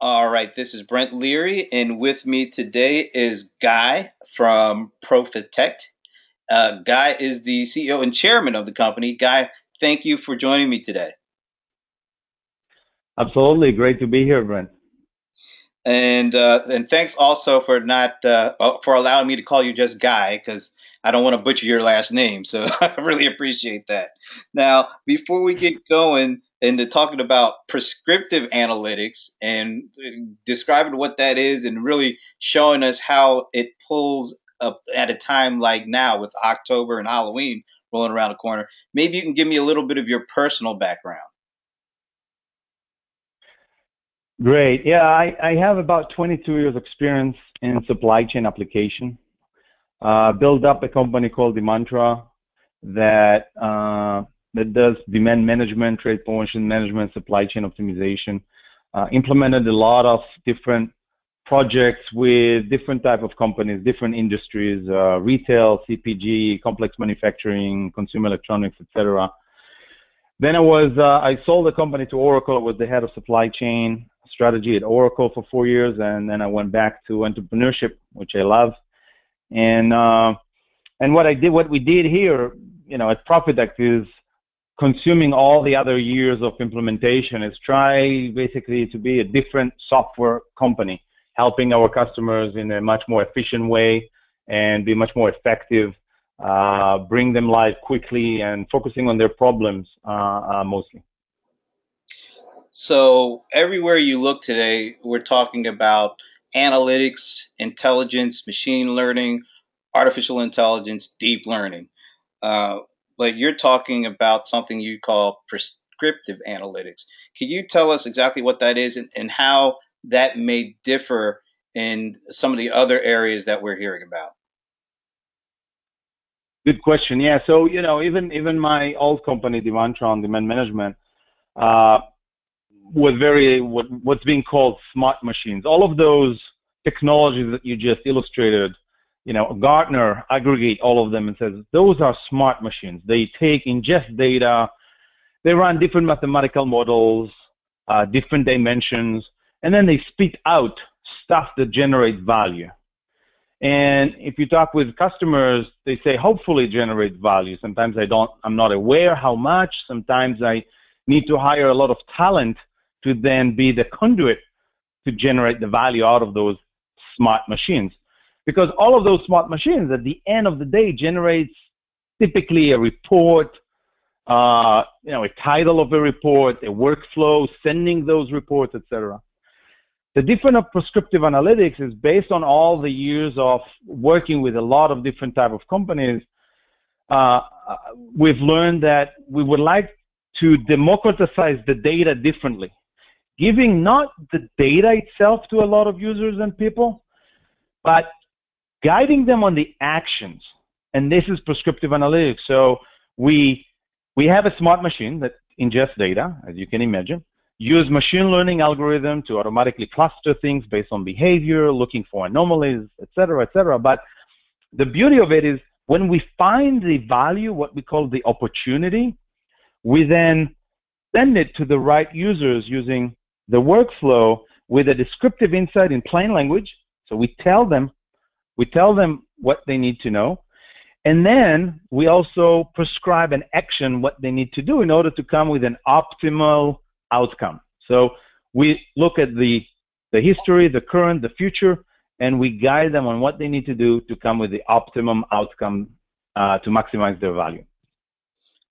All right, this is Brent Leary, and with me today is Guy from Profitect. Uh, Guy is the CEO and chairman of the company. Guy, thank you for joining me today. Absolutely, great to be here, Brent. And uh, and thanks also for not uh, uh for allowing me to call you just Guy because I don't want to butcher your last name. So I really appreciate that. Now, before we get going into talking about prescriptive analytics and describing what that is and really showing us how it pulls up at a time like now with October and Halloween rolling around the corner, maybe you can give me a little bit of your personal background. Great. Yeah, I, I have about 22 years experience in supply chain application. Uh, built up a company called Demantra that uh, that does demand management, trade promotion management, supply chain optimization. Uh, implemented a lot of different projects with different type of companies, different industries, uh, retail, CPG, complex manufacturing, consumer electronics, etc. Then I was uh, I sold the company to Oracle. I was the head of supply chain strategy at Oracle for four years, and then I went back to entrepreneurship, which I love. And uh, and what I did, what we did here, you know, at Profitect is consuming all the other years of implementation is try basically to be a different software company, helping our customers in a much more efficient way and be much more effective, uh, bring them live quickly, and focusing on their problems uh, uh, mostly. So everywhere you look today, we're talking about analytics, intelligence, machine learning, artificial intelligence, deep learning. Uh, but you're talking about something you call prescriptive analytics. Can you tell us exactly what that is and, and how that may differ in some of the other areas that we're hearing about? Good question. Yeah. So you know, even even my old company, Demantra Demand Management, uh, was very what, what's being called smart machines. All of those technologies that you just illustrated you know, Gartner aggregate all of them and says those are smart machines. They take ingest data, they run different mathematical models, uh, different dimensions, and then they spit out stuff that generates value. And if you talk with customers, they say hopefully generate value. Sometimes I don't, I'm not aware how much. Sometimes I need to hire a lot of talent to then be the conduit to generate the value out of those smart machines because all of those smart machines at the end of the day generates typically a report, uh, you know, a title of a report, a workflow, sending those reports, etc. The difference of prescriptive analytics is based on all the years of working with a lot of different type of companies. Uh, we've learned that we would like to democratize the data differently, giving not the data itself to a lot of users and people, but guiding them on the actions. And this is prescriptive analytics. So we we have a smart machine that ingests data, as you can imagine, use machine learning algorithm to automatically cluster things based on behavior, looking for anomalies, et cetera, et cetera. But the beauty of it is when we find the value, what we call the opportunity, we then send it to the right users using the workflow with a descriptive insight in plain language. So we tell them we tell them what they need to know, and then we also prescribe an action what they need to do in order to come with an optimal outcome. So we look at the the history, the current, the future, and we guide them on what they need to do to come with the optimum outcome uh, to maximize their value.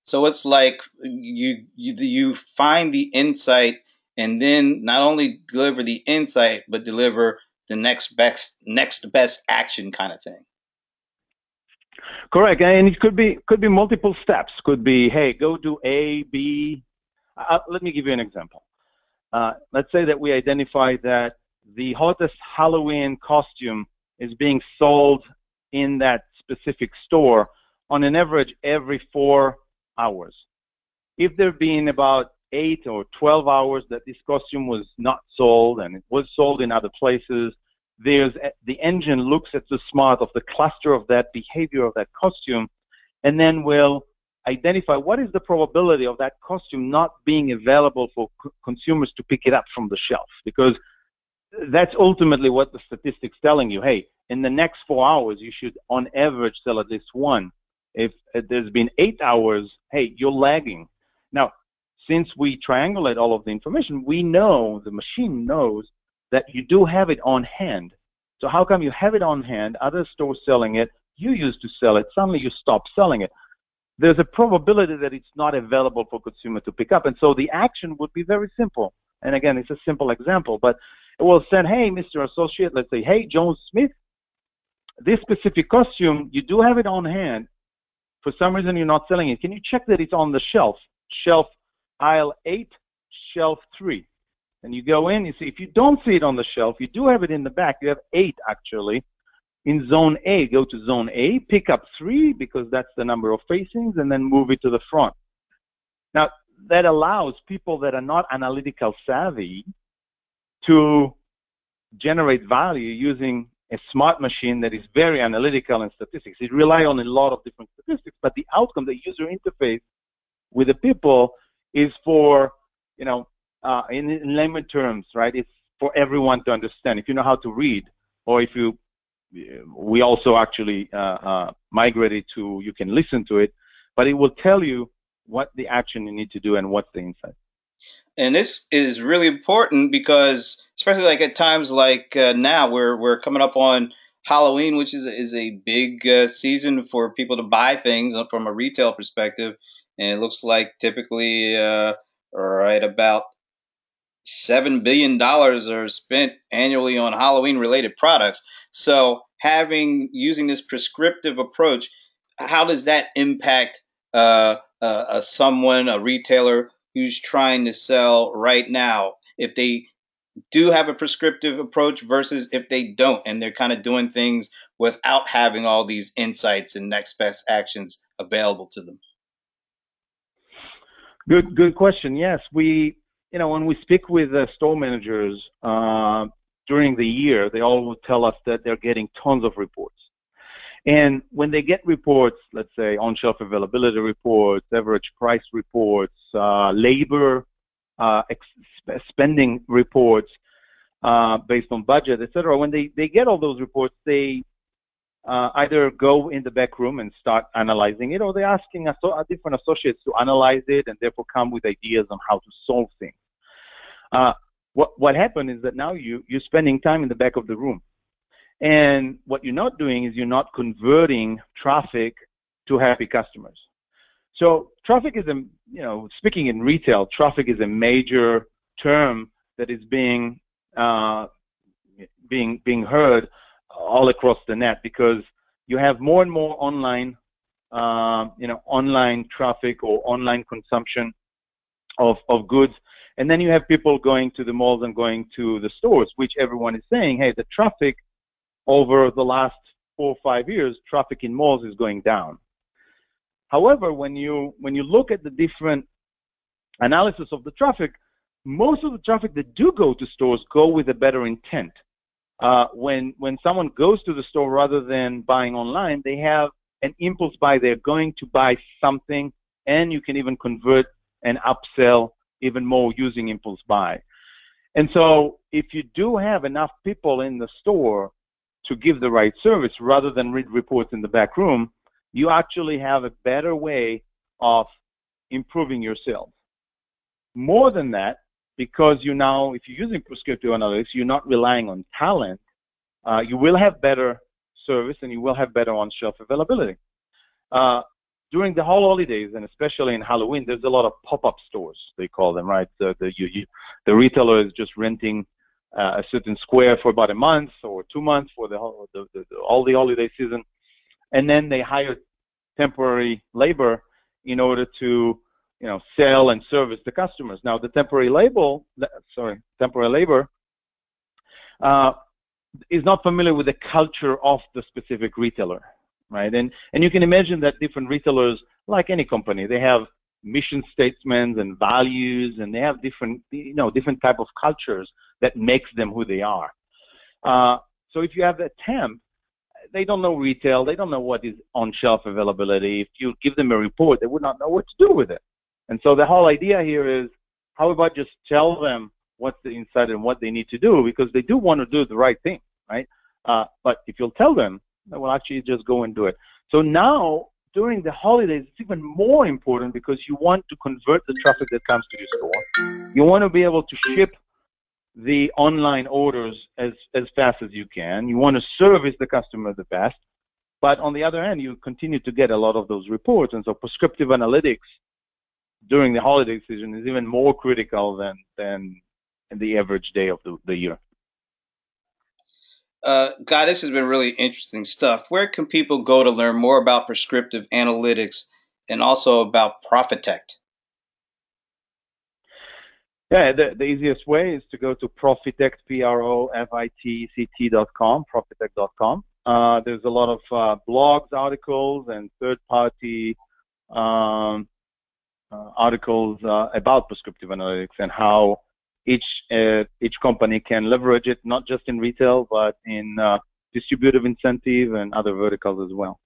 So it's like you, you you find the insight and then not only deliver the insight but deliver the next best next best action kind of thing. Correct, and it could be could be multiple steps. Could be, hey, go do A, B. Uh, let me give you an example. Uh, let's say that we identify that the hottest Halloween costume is being sold in that specific store on an average every four hours. If there been about eight or 12 hours that this costume was not sold and it was sold in other places. There's eh, the engine looks at the smart of the cluster of that behavior of that costume and then will identify what is the probability of that costume not being available for co- consumers to pick it up from the shelf because that's ultimately what the statistics telling you. Hey, in the next four hours, you should on average sell at least one. If there's been eight hours, hey, you're lagging. Now, since we triangulate all of the information, we know, the machine knows that you do have it on hand. So how come you have it on hand, other stores selling it, you used to sell it, suddenly you stop selling it? There's a probability that it's not available for consumer to pick up. And so the action would be very simple. And again, it's a simple example, but it will send, hey, Mr. Associate, let's say, hey, Jones Smith, this specific costume, you do have it on hand. For some reason, you're not selling it. Can you check that it's on the shelf? Shelf aisle 8, shelf 3. And you go in, you see, if you don't see it on the shelf, you do have it in the back. You have 8 actually. In zone A, go to zone A, pick up 3 because that's the number of facings, and then move it to the front. Now, that allows people that are not analytical savvy to generate value using a smart machine that is very analytical in statistics. It relies on a lot of different statistics, but the outcome, the user interface with the people is for, you know, uh, in, in layman terms, right? It's for everyone to understand. If you know how to read, or if you, we also actually uh, uh, migrated to, you can listen to it, but it will tell you what the action you need to do and what's the insight. And this is really important because, especially like at times like uh, now, we're we're coming up on Halloween, which is is a big uh, season for people to buy things from a retail perspective, and it looks like typically uh, right about seven billion dollars are spent annually on Halloween related products. So having using this prescriptive approach, how does that impact uh, uh, someone, a retailer who's trying to sell right now, if they do have a prescriptive approach versus if they don't and they're kind of doing things without having all these insights and next best actions available to them? Good, good question. Yes, we, you know, when we speak with uh, store managers uh, during the year, they all will tell us that they're getting tons of reports. And when they get reports, let's say on-shelf availability reports, average price reports, uh, labor uh, ex- spending reports uh, based on budget, etc. When they, they get all those reports, they uh, either go in the back room and start analyzing it, or they're asking different associates to analyze it and therefore come with ideas on how to solve things. Uh, what what happened is that now you you're spending time in the back of the room and what you're not doing is you're not converting traffic to happy customers. So traffic is a, you know, speaking in retail, traffic is a major term that is being uh, being being heard all across the net because you have more and more online, uh, you know, online traffic or online consumption of of goods, and then you have people going to the malls and going to the stores, which everyone is saying, hey, the traffic over the last four or five years, traffic in malls is going down. However, when you when you look at the different analysis of the traffic, most of the traffic that do go to stores go with a better intent. Uh, when when someone goes to the store rather than buying online, they have an impulse buy. They're going to buy something, and you can even convert and upsell even more using impulse buy. And so, if you do have enough people in the store to give the right service rather than read reports in the back room, you actually have a better way of improving your sales. More than that, because you now, if you're using prescriptive analytics, you're not relying on talent, uh, you will have better service and you will have better on-shelf availability. Uh, during the whole holidays and especially in Halloween, there's a lot of pop-up stores, they call them, right? The, the, you, you, the retailer is just renting uh, a certain square for about a month or two months for the, the, the, the, all the holiday season, and then they hire temporary labor in order to you know sell and service the customers. Now the temporary label, sorry, temporary labor uh, is not familiar with the culture of the specific retailer, right? And and you can imagine that different retailers, like any company, they have mission statements and values, and they have different, you know, different type of cultures that makes them who they are. Uh, so if you have a temp, they don't know retail, they don't know what is on-shelf availability. If you give them a report, they would not know what to do with it. And so the whole idea here is, how about just tell them what's the insight and what they need to do because they do want to do the right thing, right? Uh, but if you'll tell them, they will actually just go and do it. So now during the holidays, it's even more important because you want to convert the traffic that comes to your store. You want to be able to ship the online orders as, as fast as you can. You want to service the customer the best. But on the other hand, you continue to get a lot of those reports. And so prescriptive analytics during the holiday season is even more critical than, than in the average day of the, the year. Uh, God, this has been really interesting stuff. Where can people go to learn more about prescriptive analytics and also about Profitect? Yeah, the, the easiest way is to go to Profitect, P-R-O-F-I-T-C-T dot com, Profitect Profitect.com. Uh, there's a lot of uh, blogs, articles, and third-party um, articles uh, about prescriptive analytics and how each uh, each company can leverage it not just in retail but in uh, distributive incentive and other verticals as well.